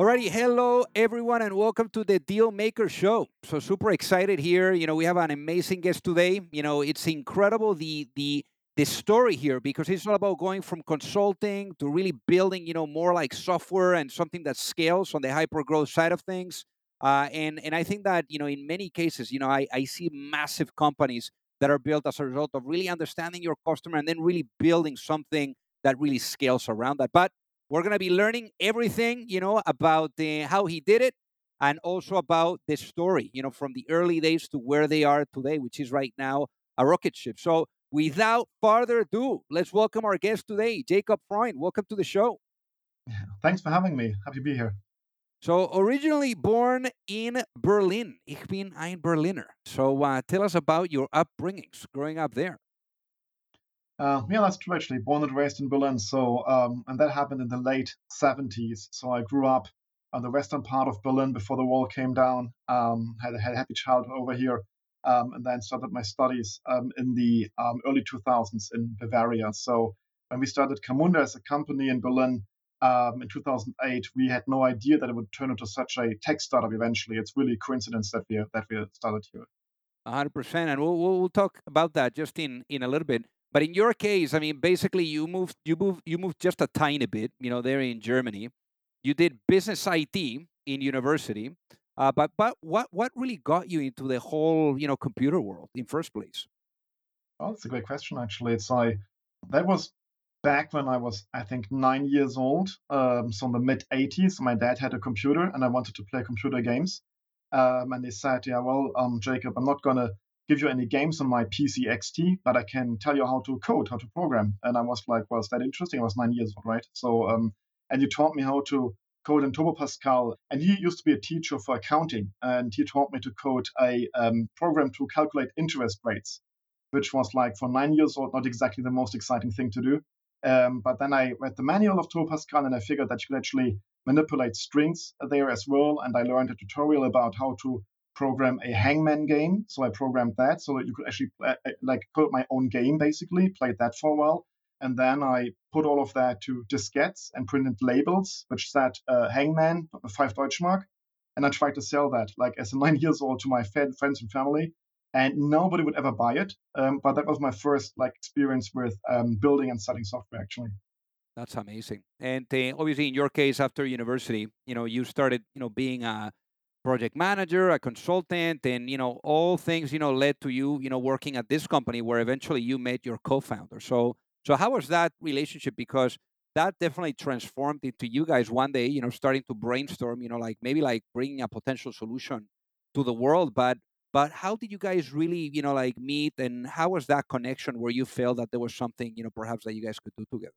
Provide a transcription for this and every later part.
Alrighty, hello everyone, and welcome to the Deal Maker Show. So super excited here. You know, we have an amazing guest today. You know, it's incredible the the the story here because it's all about going from consulting to really building, you know, more like software and something that scales on the hyper growth side of things. Uh, and and I think that you know, in many cases, you know, I, I see massive companies that are built as a result of really understanding your customer and then really building something that really scales around that. But we're going to be learning everything, you know, about the, how he did it and also about the story, you know, from the early days to where they are today, which is right now a rocket ship. So without further ado, let's welcome our guest today, Jakob Freund. Welcome to the show. Thanks for having me. Happy to be here. So originally born in Berlin, ich bin ein Berliner. So uh, tell us about your upbringings growing up there. Uh, yeah, that's true. Actually, born and raised in Berlin. So, um, and that happened in the late '70s. So I grew up on the western part of Berlin before the wall came down. Um, had, had a happy childhood over here, um, and then started my studies um, in the um, early 2000s in Bavaria. So when we started Camunda as a company in Berlin in 2008, we had no idea that it would turn into such a tech startup eventually. It's really a coincidence that we that we started here. 100%, and we'll, we'll talk about that just in in a little bit. But in your case, I mean, basically, you moved, you moved, you moved just a tiny bit. You know, there in Germany, you did business IT in university. Uh, but but what what really got you into the whole you know computer world in first place? Well, that's a great question. Actually, it's I that was back when I was I think nine years old. Um, so in the mid '80s, my dad had a computer, and I wanted to play computer games. Um, and they said, "Yeah, well, um, Jakob, I'm not gonna give you any games on my PC XT, but I can tell you how to code, how to program. And I was like, well, is that interesting? I was nine years old, right? So, um, and you taught me how to code in Turbo Pascal. And he used to be a teacher for accounting, and he taught me to code a um, program to calculate interest rates, which was like for nine years old, not exactly the most exciting thing to do. Um, but then I read the manual of Turbo Pascal, and I figured that you could actually manipulate strings there as well. And I learned a tutorial about how to program a hangman game. So I programmed that so that you could actually uh, uh, like put my own game basically, played that for a while. And then I put all of that to diskettes and printed labels, which said uh, hangman, five Deutschmark. And I tried to sell that like as a nine years old to my friends and family. And nobody would ever buy it. Um, but that was my first like experience with um, building and selling software actually. That's amazing. And uh, obviously, in your case, after university, you know, you started, you know, being a project manager, a consultant, and you know all things you know led to you you know working at this company where eventually you met your co-founder. So so how was that relationship? Because that definitely transformed into you guys one day you know starting to brainstorm you know like maybe like bringing a potential solution to the world but but how did you guys really you know like meet and how was that connection where you felt that there was something you know perhaps that you guys could do together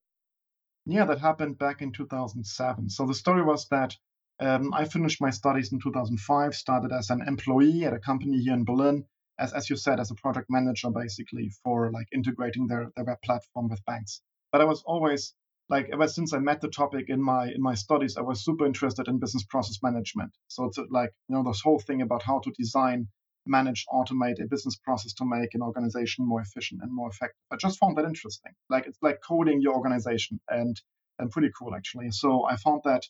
yeah that happened back in 2007 so the story was that um, I finished my studies in 2005, started as an employee at a company here in Berlin, as, as you said, as a project manager, basically for like integrating their, their web platform with banks. But I was always like ever since I met the topic in my in my studies, I was super interested in business process management. So it's like you know this whole thing about how to design, manage, automate a business process to make an organization more efficient and more effective. I just found that interesting. Like it's like coding your organization and and pretty cool actually. So I found that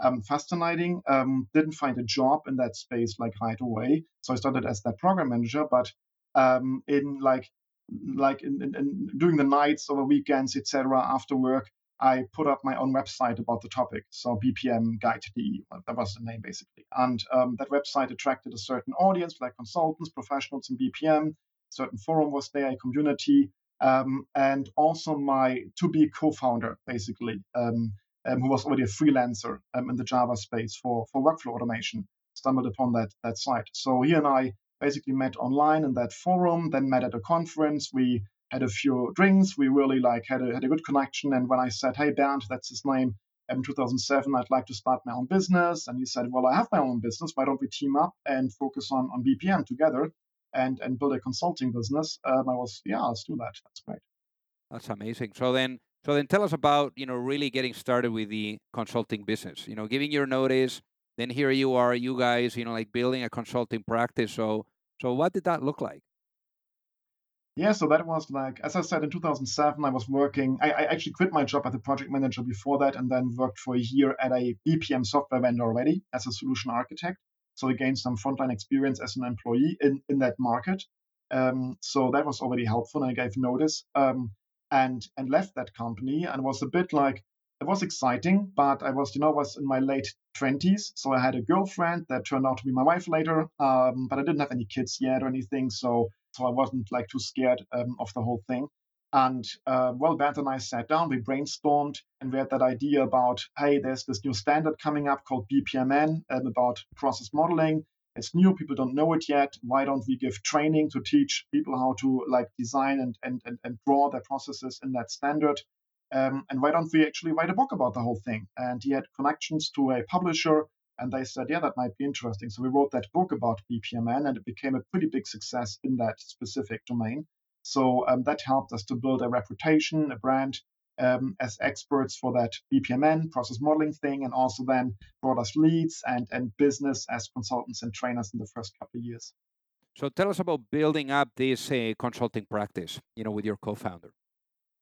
um, fascinating. Um, didn't find a job in that space like right away. So I started as that program manager, but um, in like like in, in, in, during the nights over weekends, etc. After work, I put up my own website about the topic. So BPM Guide.de, that was the name basically. And um, that website attracted a certain audience, like consultants, professionals in BPM. Certain forum was there, a community, um, and also my to-be co-founder, basically, um, um, who was already a freelancer um, in the Java space for for workflow automation, stumbled upon that that site. So he and I basically met online in that forum, then met at a conference. We had a few drinks. We really like had a had a good connection. And when I said, "Hey Bernd, that's his name," in 2007, I'd like to start my own business, and he said, "Well, I have my own business. Why don't we team up and focus on on BPM together and and build a consulting business?" Um, I was, yeah, let's do that. That's great. That's amazing. So then, so then, tell us about you know really getting started with the consulting business. You know, giving your notice. Then here you are, you guys, you know, like building a consulting practice. So, so what did that look like? Yeah, so that was like, as I said, in 2007, I was working. I, I, actually quit my job as a project manager before that and then worked for a year at a BPM software vendor already as a solution architect. So I gained some frontline experience as an employee in, in that market. Um, so that was already helpful. And I gave notice um, and, and left that company and was a bit like, it was exciting, but I was, you know, was in my late 20s. So I had a girlfriend that turned out to be my wife later, um, but I didn't have any kids yet or anything. So so I wasn't like too scared um, of the whole thing. And uh, well, Bernd and I sat down, we brainstormed, and we had that idea about, hey, there's this new standard coming up called BPMN um, about process modeling. It's new, people don't know it yet. Why don't we give training to teach people how to like design and and and, and draw their processes in that standard? Um, and why don't we actually write a book about the whole thing? And he had connections to a publisher and they said, yeah, that might be interesting. So we wrote that book about BPMN, and it became a pretty big success in that specific domain. So um, that helped us to build a reputation, a brand um, as experts for that BPMN process modeling thing, and also then brought us leads and, and business as consultants and trainers in the first couple of years. So tell us about building up this uh, consulting practice, you know, with your co-founder.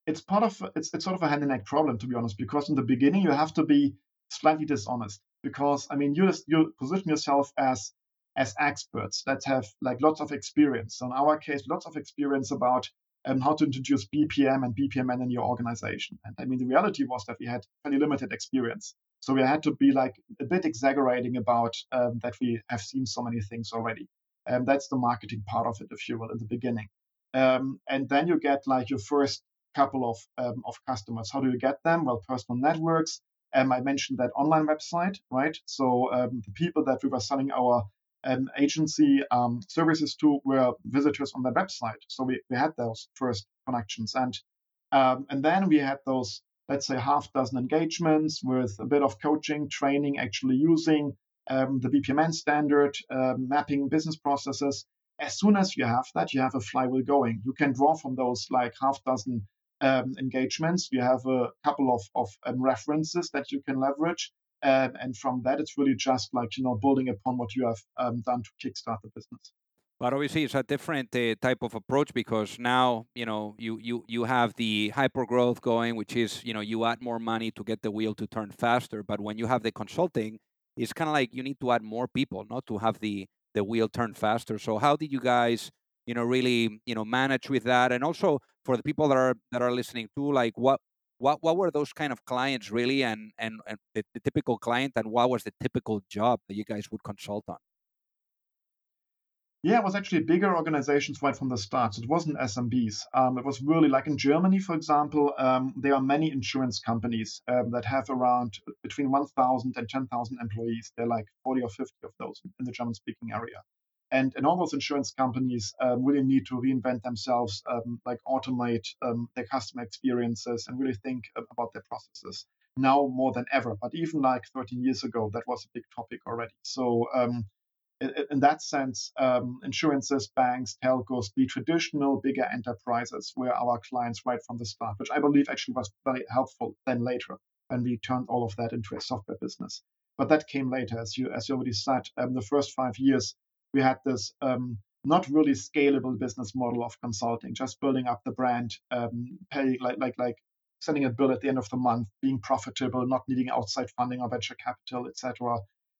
It's part of it's it's sort of a hand in hand problem to be honest, because in the beginning you have to be slightly dishonest because I mean you you position yourself as as experts that have like lots of experience. So in our case, lots of experience about um, how to introduce BPM and BPMN in your organization. And I mean, the reality was that we had fairly limited experience. So we had to be like a bit exaggerating about um, that we have seen so many things already. And um, that's the marketing part of it, if you will, in the beginning. Um, and then you get like your first couple of um, of customers. How do you get them? Well, personal networks, um, I mentioned that online website, right? So the people that we were selling our um, agency um, services to were visitors on their website. So we, we had those first connections. And, um, and then we had those, let's say, half dozen engagements with a bit of coaching, training, actually using um, the BPMN standard, uh, mapping business processes. As soon as you have that, you have a flywheel going. You can draw from those like half dozen um, engagements. You have a couple of, of um, references that you can leverage. Um, and from that, it's really just like, you know, building upon what you have um, done to kickstart the business. But obviously, it's a different uh, type of approach because now you know you you you have the hyper growth going, which is you know you add more money to get the wheel to turn faster. But when you have the consulting, it's kind of like you need to add more people, not to have the the wheel turn faster. So how did you guys you know really you know manage with that and also for the people that are that are listening to like what what what were those kind of clients really and and, and the, the typical client and what was the typical job that you guys would consult on yeah, it was actually bigger organizations right from the start. So it wasn't SMBs. Um, it was really like in Germany, for example, um, there are many insurance companies um, that have around between 1,000 and 10,000 employees. There are like 40 or 50 of those in the German speaking area. And, and all those insurance companies um, really need to reinvent themselves, um, like automate um, their customer experiences and really think about their processes now more than ever. But even like 13 years ago, that was a big topic already. So um, in, in, that sense, um, insurances, banks, telcos, the traditional bigger enterprises were our clients right from the start, which I believe actually was very helpful then later when we turned all of that into a software business. But that came later, as you as you already said. Um, the first five years we had this um, not really scalable business model of consulting, just building up the brand, um, pay like like like sending a bill at the end of the month, being profitable, not needing outside funding or venture capital, etc.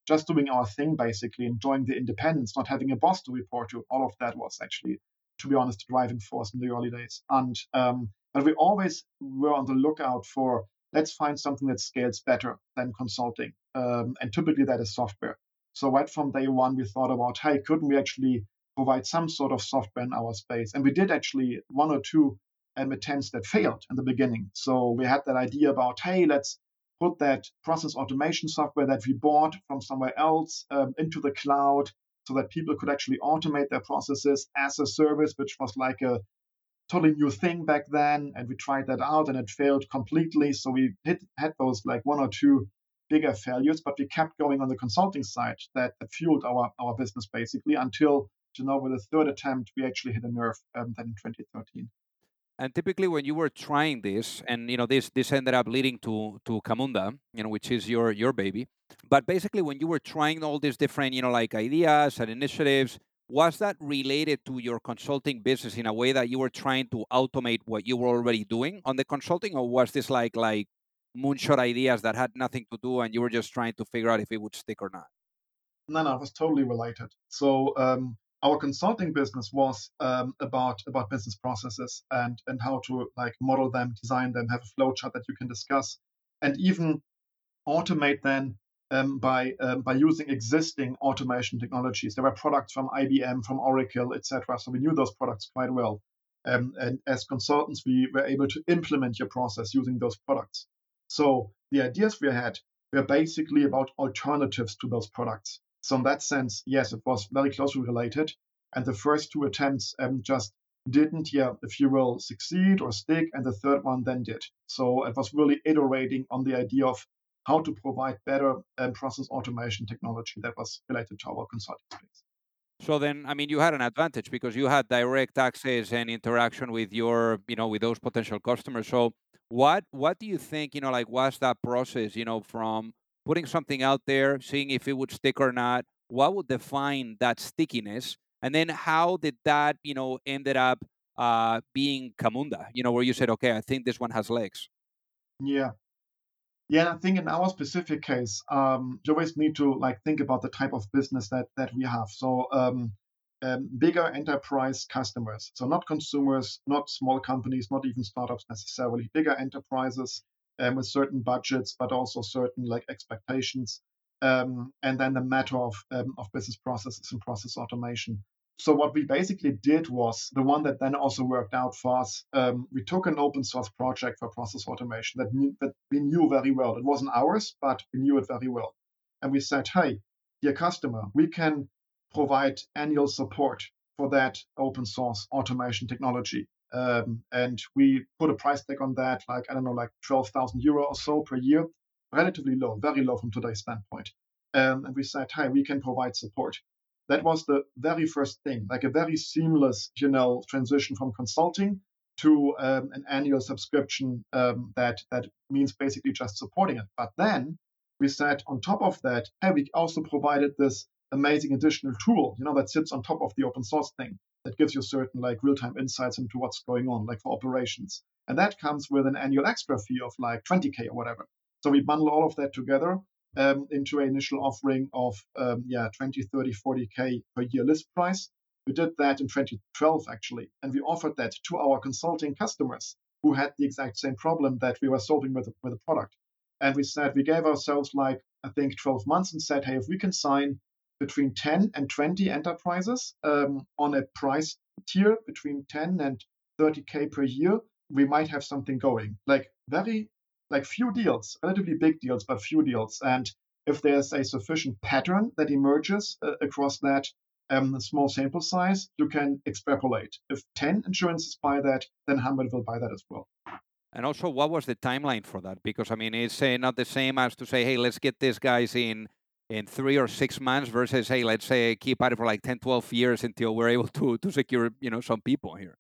Just doing our thing, basically, enjoying the independence, not having a boss to report to. All of that was actually, to be honest, a driving force in the early days. And um, but we always were on the lookout for let's find something that scales better than consulting, um, and typically that is software. So right from day one, we thought about, hey, couldn't we actually provide some sort of software in our space? And we did actually one or two um, attempts that failed in the beginning. So we had that idea about, hey, let's put that process automation software that we bought from somewhere else um, into the cloud so that people could actually automate their processes as a service, which was like a totally new thing back then. And we tried that out and it failed completely. So we hit, had those like one or two bigger failures, but we kept going on the consulting side that, fueled our, our business basically until, you know, with the third attempt, we actually hit a nerve um, then in 2013. And typically, when you were trying this, and you know this this ended up leading to to Camunda, you know, which is your your baby. But basically, when you were trying all these different, you know, like ideas and initiatives, was that related to your consulting business in a way that you were trying to automate what you were already doing on the consulting, or was this like like moonshot ideas that had nothing to do, and you were just trying to figure out if it would stick or not? No, no, it was totally related. So um, our consulting business was um, about about business processes and and how to like model them, design them, have a flowchart that you can discuss, and even automate them um, by um, by using existing automation technologies. There were products from IBM, from Oracle, etc. So we knew those products quite well. Um, and as consultants, we were able to implement your process using those products. So the ideas we had were basically about alternatives to those products. So in that sense, yes, it was very closely related. And the first two attempts um, just didn't, yeah, if you will, succeed or stick, and the third one then did. So it was really iterating on the idea of how to provide better um, process automation technology that was related to our consulting space. So then, I mean, you had an advantage because you had direct access and interaction with your, you know, with those potential customers. So what what do you think, you know, like was that process, you know, from putting something out there, seeing if it would stick or not? What would define that stickiness? And then how did that, you know, ended up uh, being Camunda, you know, where you said, okay, I think this one has legs? Yeah. Yeah, I think in our specific case, um, you always need to like think about the type of business that that we have. So um, um, bigger enterprise customers, so not consumers, not small companies, not even startups necessarily. Bigger enterprises um, with certain budgets, but also certain like expectations. Um, and then the matter of, um, of business processes and process automation. So what we basically did was the one that then also worked out for us. Um, we took an open source project for process automation that, knew, that we knew very well. It wasn't ours, but we knew it very well. And we said, hey, dear customer, we can provide annual support for that open source automation technology. Um, and we put a price tag on that, like, I don't know, like 12,000 euro or so per year, relatively low, very low from today's standpoint. Um, and we said, hey, we can provide support. That was the very first thing, like a very seamless, you know, transition from consulting to um, an annual subscription um, that that means basically just supporting it. But then we said on top of that, hey, we also provided this amazing additional tool, you know, that sits on top of the open source thing that gives you certain like real-time insights into what's going on, like for operations. And that comes with an annual extra fee of like 20k or whatever. So we bundle all of that together um, into an initial offering of um, yeah 20, 30, 40k per year list price. We did that in 2012 actually, and we offered that to our consulting customers who had the exact same problem that we were solving with with the product. And we said we gave ourselves like I think 12 months and said, hey, if we can sign between 10 and 20 enterprises um, on a price tier between 10 and 30k per year, we might have something going. Like very, like few deals, relatively big deals, but few deals. And if there's a sufficient pattern that emerges uh, across that um, small sample size, you can extrapolate. If 10 insurances buy that, then 100 will buy that as well. And also, what was the timeline for that? Because I mean, it's uh, not the same as to say, "Hey, let's get these guys in in three or six months versus hey let's say keep at it for like 10 12 years until we're able to to secure you know some people here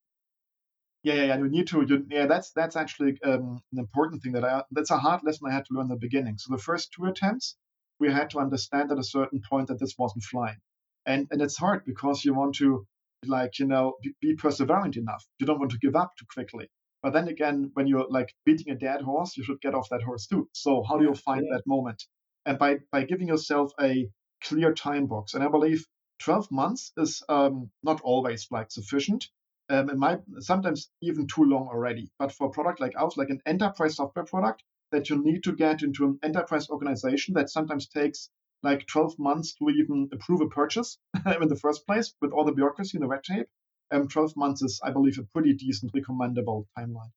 yeah yeah, yeah. you need to you, yeah that's that's actually um, an important thing that i that's a hard lesson i had to learn in the beginning so the first two attempts we had to understand at a certain point that this wasn't flying and and it's hard because you want to like you know be, be perseverant enough you don't want to give up too quickly But then again, when you're like beating a dead horse, you should get off that horse too. So how do you find yeah. that moment? And by by giving yourself a clear time box, and I believe 12 months is um, not always like sufficient. Um, it might sometimes even too long already. But for a product like ours, like an enterprise software product, that you need to get into an enterprise organization that sometimes takes like 12 months to even approve a purchase in the first place with all the bureaucracy and the red tape. Um, 12 months is, I believe, a pretty decent, recommendable timeline.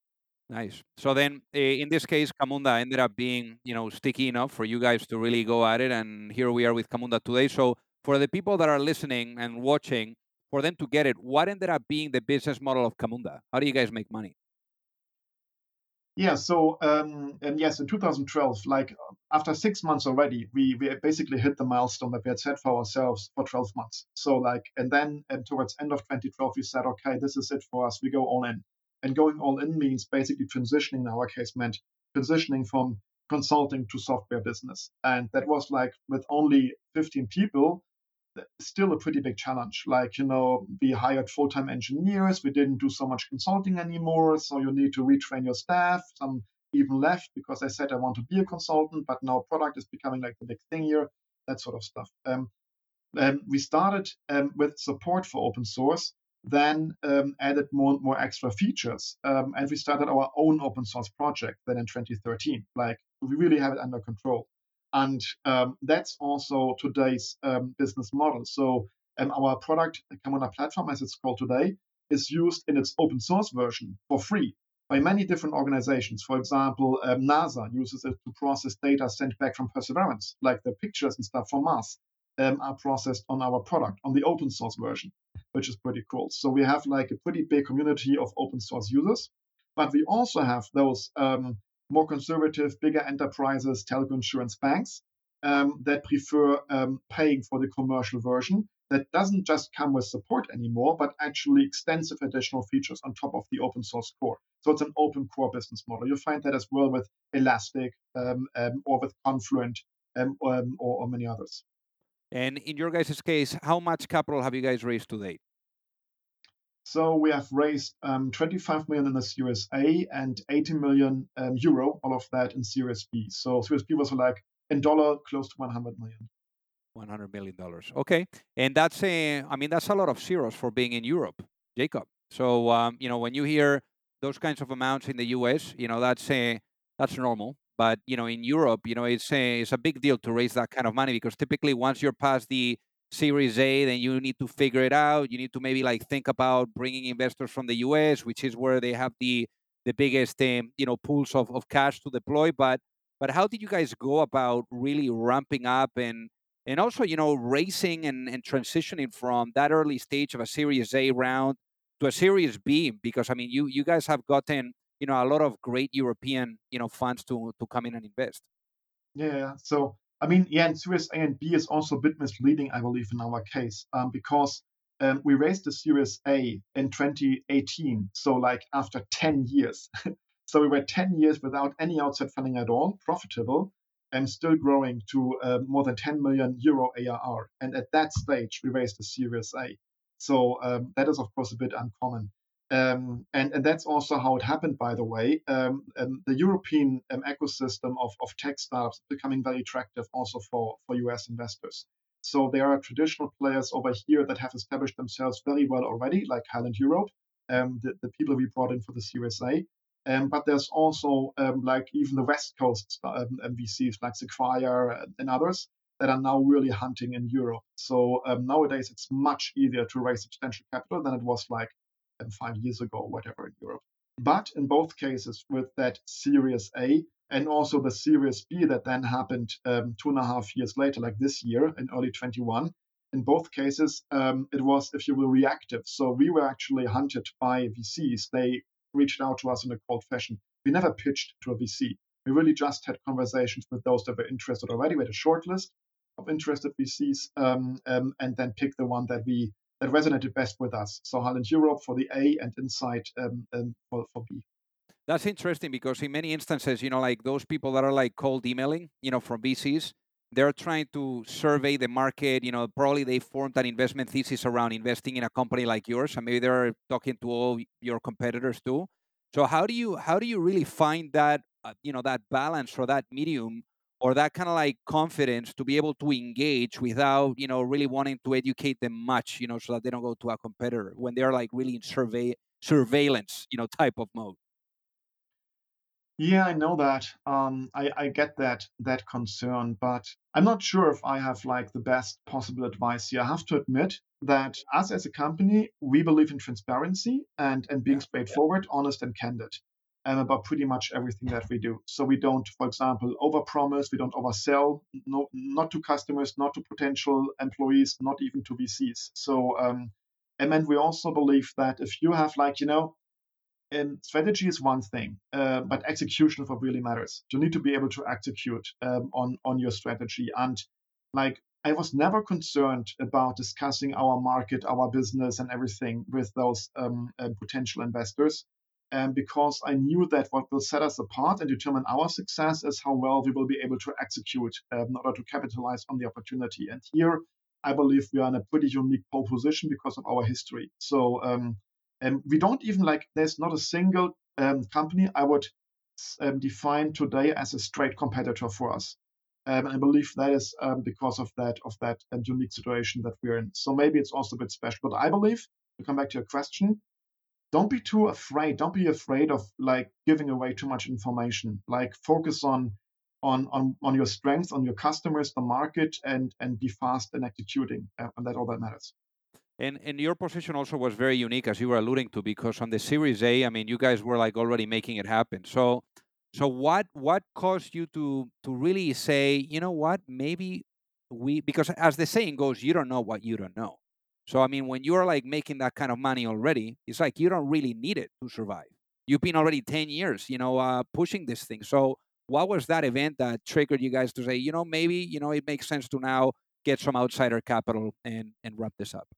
Nice. So then, eh, in this case, Camunda ended up being, you know, sticky enough for you guys to really go at it, and here we are with Camunda today. So, for the people that are listening and watching, for them to get it, what ended up being the business model of Camunda? How do you guys make money? Yeah, so um, and yes, in 2012, like after six months already, we we basically hit the milestone that we had set for ourselves for 12 months. So like, and then and towards end of 2012, we said, okay, this is it for us. We go all in, and going all in means basically transitioning. In our case, meant transitioning from consulting to software business, and that was like with only 15 people still a pretty big challenge. Like, you know, we hired full time engineers, we didn't do so much consulting anymore. So you need to retrain your staff. Some even left because I said I want to be a consultant, but now product is becoming like the big thing here, that sort of stuff. Um, um, we started um, with support for open source, then um, added more and more extra features. Um, and we started our own open source project then in 2013. Like, we really have it under control. And um, that's also today's um, business model. So um, our product, the Camunda platform, as it's called today, is used in its open source version for free by many different organizations. For example, um, NASA uses it to process data sent back from Perseverance, like the pictures and stuff from Mars. Um, are processed on our product on the open source version, which is pretty cool. So we have like a pretty big community of open source users, but we also have those um, more conservative, bigger enterprises, telco insurance banks um, that prefer um, paying for the commercial version that doesn't just come with support anymore, but actually extensive additional features on top of the open source core. So it's an open core business model. You find that as well with Elastic um, um or with Confluent um, um, or, or many others. And in your guys' case, how much capital have you guys raised to date? So we have raised um, 25 million in the Series A and 80 million um, euro, all of that in Series B. So Series B was like in dollar close to 100 million. 100 million dollars. Okay, and that's a, I mean, that's a lot of zeros for being in Europe, Jakob. So um, you know, when you hear those kinds of amounts in the U.S., you know, that's a, that's normal. But you know, in Europe, you know, it's a, it's a big deal to raise that kind of money because typically once you're past the Series A, then you need to figure it out. You need to maybe like think about bringing investors from the US, which is where they have the the biggest um, you know pools of, of cash to deploy. But but how did you guys go about really ramping up and and also you know racing and, and transitioning from that early stage of a Series A round to a Series B? Because I mean you you guys have gotten you know a lot of great European you know funds to to come in and invest. Yeah, so I mean, yeah, and Series A and B is also a bit misleading, I believe, in our case, um, because um, we raised the Series A in 2018, so like after 10 years. so we were 10 years without any outside funding at all, profitable, and still growing to uh, more than 10 million euro ARR. And at that stage, we raised the Series A. So um, that is, of course, a bit uncommon. Um, and, and that's also how it happened, by the way. Um, um, the European um, ecosystem of, of tech startups becoming very attractive also for, for US investors. So there are traditional players over here that have established themselves very well already, like Highland Europe, um, the, the people we brought in for the Series A. Um, but there's also like even the West Coast VCs like Sequoia and others that are now really hunting in Europe. So nowadays it's much easier to raise substantial capital than it was like than five years ago, or whatever in Europe. But in both cases, with that Series A and also the Series B that then happened um, two and a half years later, like this year in early 21, in both cases, um, it was, if you will, reactive. So we were actually hunted by VCs. They reached out to us in a cold fashion. We never pitched to a VC. We really just had conversations with those that were interested already. We had a short list of interested VCs um, um, and then picked the one that we that resonated best with us. So Highland Europe for the A and Insight um, um, for, for B. That's interesting because in many instances, you know, like those people that are like cold emailing, you know, from VCs, they're trying to survey the market. You know, probably they formed an investment thesis around investing in a company like yours, and maybe they're talking to all your competitors too. So how do you how do you really find that uh, you know that balance or that medium or that kind of like confidence to be able to engage without you know really wanting to educate them much you know so that they don't go to a competitor when they're like really in survey surveillance you know type of mode yeah, I know that. Um, I, I get that that concern, but I'm not sure if I have like the best possible advice here. I have to admit that us as a company, we believe in transparency and and being straightforward, honest, and candid um, about pretty much everything that we do. So we don't, for example, overpromise, we don't oversell, no, not to customers, not to potential employees, not even to VCs. So um, and then we also believe that if you have like you know and strategy is one thing, uh, but execution what really matters. You need to be able to execute um, on on your strategy. And like I was never concerned about discussing our market, our business, and everything with those um, uh, potential investors, um, because I knew that what will set us apart and determine our success is how well we will be able to execute um, in order to capitalize on the opportunity. And here, I believe we are in a pretty unique pole position because of our history. So um, um, we don't even like, there's not a single um, company I would define today as a straight competitor for us. And I believe that is because of that of that unique situation that we're in. So maybe it's also a bit special. But I believe to come back to your question, don't be too afraid. Don't be afraid of like giving away too much information. Like focus on on on on your strengths, on your customers, the market, and and be fast in executing. Uh, and that all that matters. And and your position also was very unique, as you were alluding to, because on the Series A, I mean, you guys were like already making it happen. So so what what caused you to to really say, you know what, maybe we because as the saying goes, you don't know what you don't know. So I mean, when you're like making that kind of money already, it's like you don't really need it to survive. You've been already ten years, you know, uh, pushing this thing. So what was that event that triggered you guys to say, you know, maybe you know it makes sense to now get some outsider capital and and wrap this up?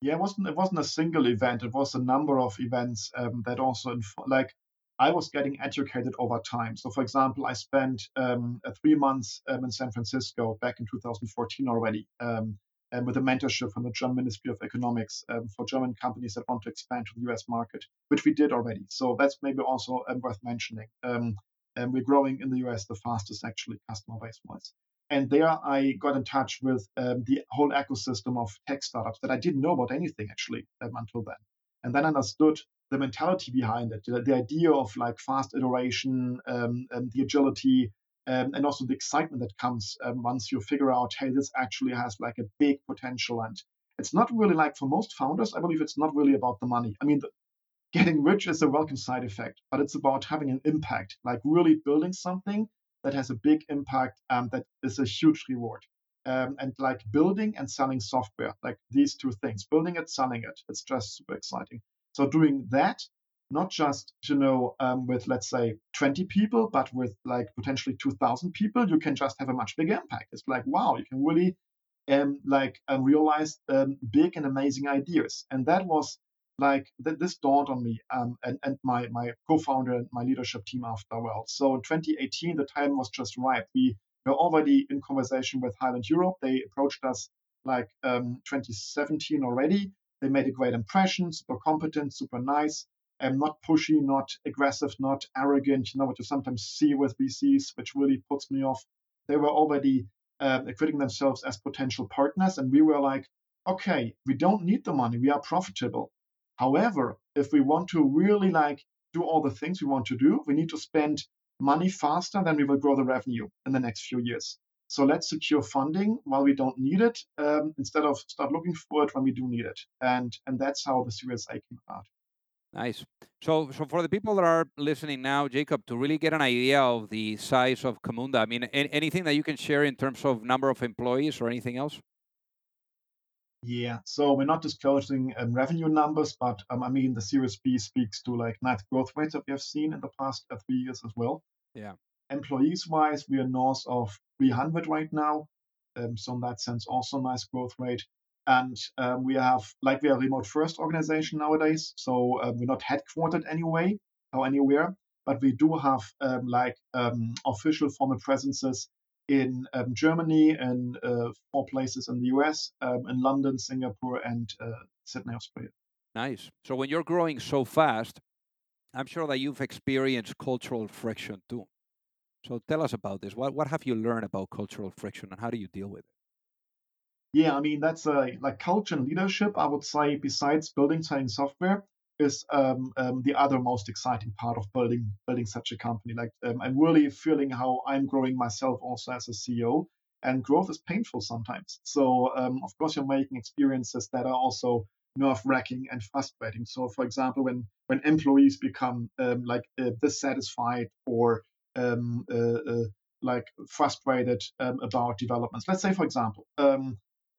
Yeah, it wasn't it wasn't a single event. It was a number of events um, that also inf- like I was getting educated over time. So, for example, I spent um, three months um, in San Francisco back in 2014 already, um, and with a mentorship from the German Ministry of Economics um, for German companies that want to expand to the US market, which we did already. So that's maybe also um, worth mentioning. and we're growing in the US the fastest, actually, customer base wise. And there I got in touch with um, the whole ecosystem of tech startups that I didn't know about anything actually um, until then. And then understood the mentality behind it, the, the idea of like fast iteration, um, and the agility, um, and also the excitement that comes um, once you figure out, hey, this actually has like a big potential. And it's not really like for most founders, I believe it's not really about the money. I mean, the, getting rich is a welcome side effect, but it's about having an impact, like really building something that has a big impact and that is a huge reward. Um, and like building and selling software, like these two things, building it, selling it, it's just super exciting. So doing that, not just you know um, with let's say 20 people, but with like potentially 2,000 people, you can just have a much bigger impact. It's like wow, you can really um, like um, realize um, big and amazing ideas, and that was like th- this dawned on me um, and, and my, my co-founder and my leadership team after well. So in 2018, the time was just right. We were already in conversation with Highland Europe. They approached us like um, 2017 already. They made a great impression, super competent, super nice, and not pushy, not aggressive, not arrogant. You know what you sometimes see with VCs, which really puts me off. They were already uh, themselves as potential partners, and we were like, okay, we don't need the money. We are profitable. However, if we want to really like do all the things we want to do, we need to spend money faster than we will grow the revenue in the next few years. So let's secure funding while we don't need it, um, instead of start looking for it when we do need it. And and that's how the Series A came about. Nice. So, so for the people that are listening now, Jakob, to really get an idea of the size of Camunda, I mean, anything that you can share in terms of number of employees or anything else? Yeah, so we're not disclosing um, revenue numbers, but um, I mean the Series B speaks to like nice growth rates that we have seen in the past uh, three years as well. Yeah. Employees wise, we are north of 300 right now, um, so in that sense, also nice growth rate. And um, we have like we are a remote first organization nowadays, so um, we're not headquartered anyway or anywhere, but we do have um, like official formal presences in um, Germany and uh, four places in the US, um, in London, Singapore, and uh, Sydney, Australia. Nice. So when you're growing so fast, I'm sure that you've experienced cultural friction too. So tell us about this. What what have you learned about cultural friction and how do you deal with it? Yeah, I mean that's a like culture and leadership. I would say besides building selling software is um, um, the other most exciting part of building building such a company. Like um, I'm really feeling how I'm growing myself also as a CEO, and growth is painful sometimes. So um, of course you're making experiences that are also nerve wracking and frustrating. So for example, when when employees become um, like uh, dissatisfied or um, uh, uh, like frustrated about developments. Let's say, for example,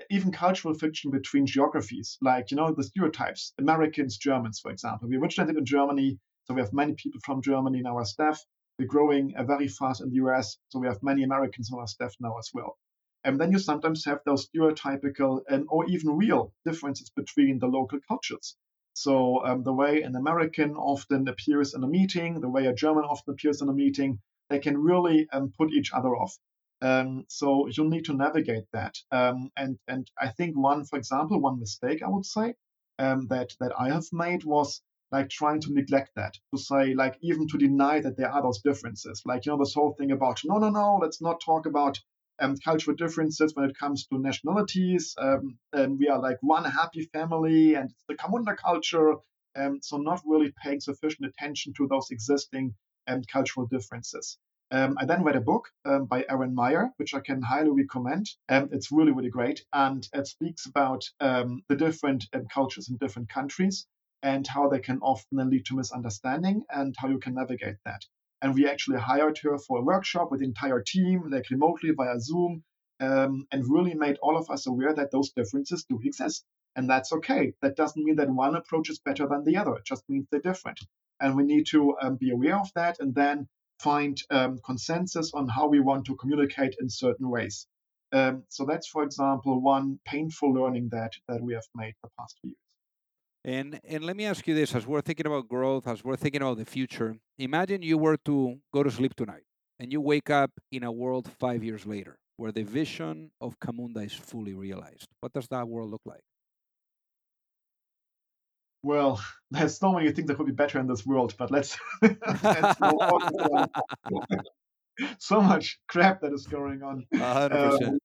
even cultural friction between geographies, like you know the stereotypes, Americans, Germans, for example. We originated in Germany, so we have many people from Germany in our staff. We're growing uh, very fast in the US, so we have many Americans in our staff now as well. And then you sometimes have those stereotypical and or even real differences between the local cultures. So um, the way an American often appears in a meeting, the way a German often appears in a meeting, they can really um, put each other off. Um, so you need to navigate that. Um, and and I think one, for example, one mistake I would say um, that that I have made was like trying to neglect that to say like even to deny that there are those differences. Like you know this whole thing about no no no let's not talk about um, cultural differences when it comes to nationalities. Um, we are like one happy family, and it's the Camunda culture. Um, so not really paying sufficient attention to those existing and cultural differences. Um, I then read a book um, by Erin Meyer, which I can highly recommend. Um, it's really, really great. And it speaks about um, the different um, cultures in different countries and how they can often lead to misunderstanding and how you can navigate that. And we actually hired her for a workshop with the entire team, like remotely via Zoom, um, and really made all of us aware that those differences do exist. And that's okay. That doesn't mean that one approach is better than the other. It just means they're different. And we need to um, be aware of that and then find um, consensus on how we want to communicate in certain ways. Um, so that's, for example, one painful learning that that we have made the past few years. And and let me ask you this: as we're thinking about growth, as we're thinking about the future, imagine you were to go to sleep tonight and you wake up in a world five years later where the vision of Camunda is fully realized. What does that world look like? Well, there's so many things that could be better in this world, but let's, let's so much crap that is going on. 100%. Um,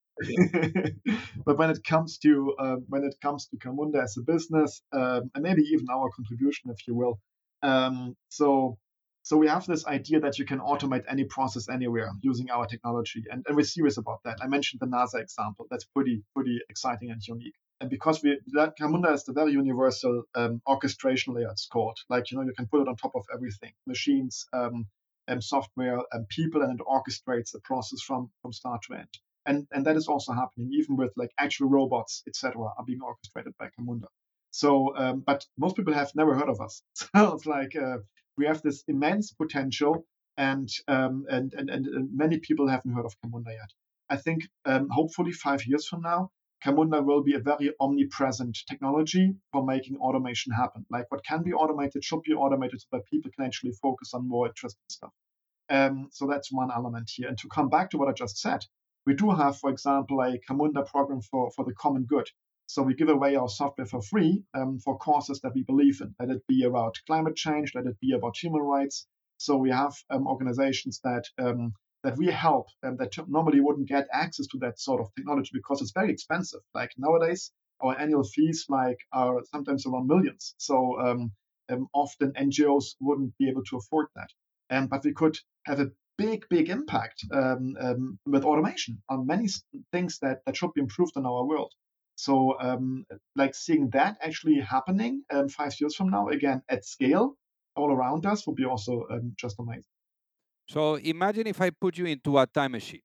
but when it comes to uh, when it comes to Camunda as a business, um, and maybe even our contribution, if you will, um, so so we have this idea that you can automate any process anywhere using our technology, and, and we're serious about that. I mentioned the NASA example. That's pretty pretty exciting and unique. And because we that Camunda is the very universal um, orchestration layer, it's called. Like you know, you can put it on top of everything, machines, um, and software, and people, and it orchestrates the process from from start to end. And and that is also happening even with like actual robots etc are being orchestrated by camunda so um, but most people have never heard of us. So it's like uh, we have this immense potential and, um, and, and and many people haven't heard of camunda yet. I think um, hopefully five years from now camunda will be a very omnipresent technology for making automation happen like what can be automated should be automated so that people can actually focus on more interesting stuff um, so that's one element here and to come back to what i just said we do have, for example, a Camunda program for, for the common good. So we give away our software for free um, for causes that we believe in. Let it be about climate change, let it be about human rights. So we have um, organizations that um, that we help um, that normally wouldn't get access to that sort of technology because it's very expensive. Like nowadays, our annual fees like are sometimes around millions. So um, um, often NGOs wouldn't be able to afford that. And but we could have a big, big impact um, um, with automation on many things that, that should be improved in our world. So, um, like seeing that actually happening um, five years from now, again at scale, all around us, would be also um, just amazing. So, imagine if I put you into a time machine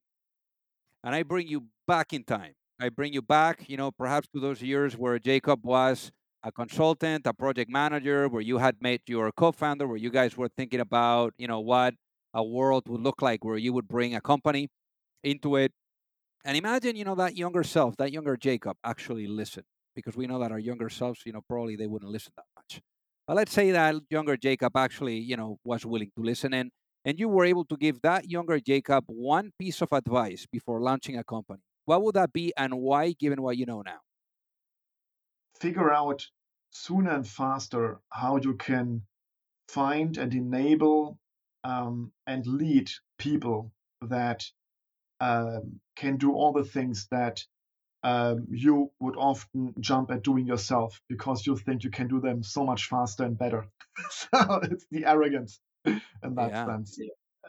and I bring you back in time. I bring you back, you know, perhaps to those years where Jakob was a consultant, a project manager, where you had met your co-founder, where you guys were thinking about, you know, what a world would look like where you would bring a company into it. And imagine, you know, that younger self, that younger Jakob actually listen, because we know that our younger selves, you know, probably they wouldn't listen that much. But let's say that younger Jakob actually, you know, was willing to listen and and you were able to give that younger Jakob one piece of advice before launching a company. What would that be and why, given what you know now? Figure out sooner and faster how you can find and enable um, and lead people that um, can do all the things that um, you would often jump at doing yourself because you think you can do them so much faster and better. so it's the arrogance in that yeah. sense.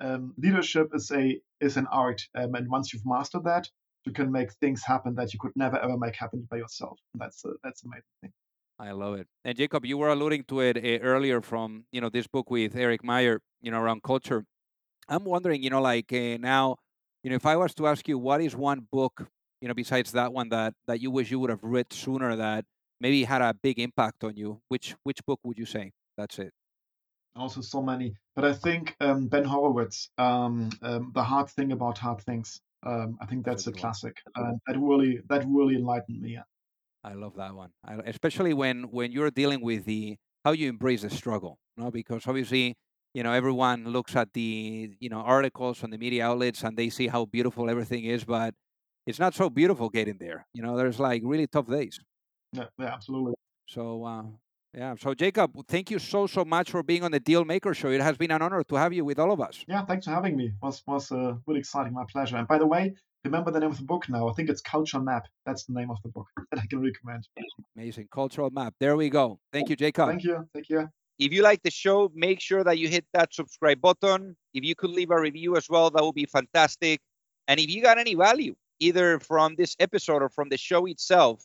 Um, leadership is a is an art, um, and once you've mastered that, you can make things happen that you could never ever make happen by yourself. And that's a, that's amazing thing. I love it. And Jakob, you were alluding to it uh, earlier from you know this book with Eric Meyer, you know, around culture. I'm wondering, you know, like uh, now, you know, if I was to ask you, what is one book, you know, besides that one that that you wish you would have read sooner that maybe had a big impact on you? Which which book would you say? That's it. Also, so many, but I think um, Ben Horowitz, um, um, the hard thing about hard things. Um, I think that's, that's a, classic. Uh, that really that really enlightened me. Yeah. I love that one, I, especially when when you're dealing with the how you embrace the struggle. No, because obviously, you know, everyone looks at the you know articles from the media outlets and they see how beautiful everything is, but it's not so beautiful getting there. You know, there's like really tough days. Yeah, yeah, absolutely. So, uh, yeah. So, Jakob, thank you so so much for being on the Deal Maker Show. It has been an honor to have you with all of us. Yeah, thanks for having me. It was was uh, really exciting. My pleasure. And by the way, remember the name of the book now. I think it's Culture Map. That's the name of the book that I can recommend. Amazing. Cultural Map. There we go. Thank you, Jakob. Thank you. Thank you. If you like the show, make sure that you hit that subscribe button. If you could leave a review as well, that would be fantastic. And if you got any value, either from this episode or from the show itself,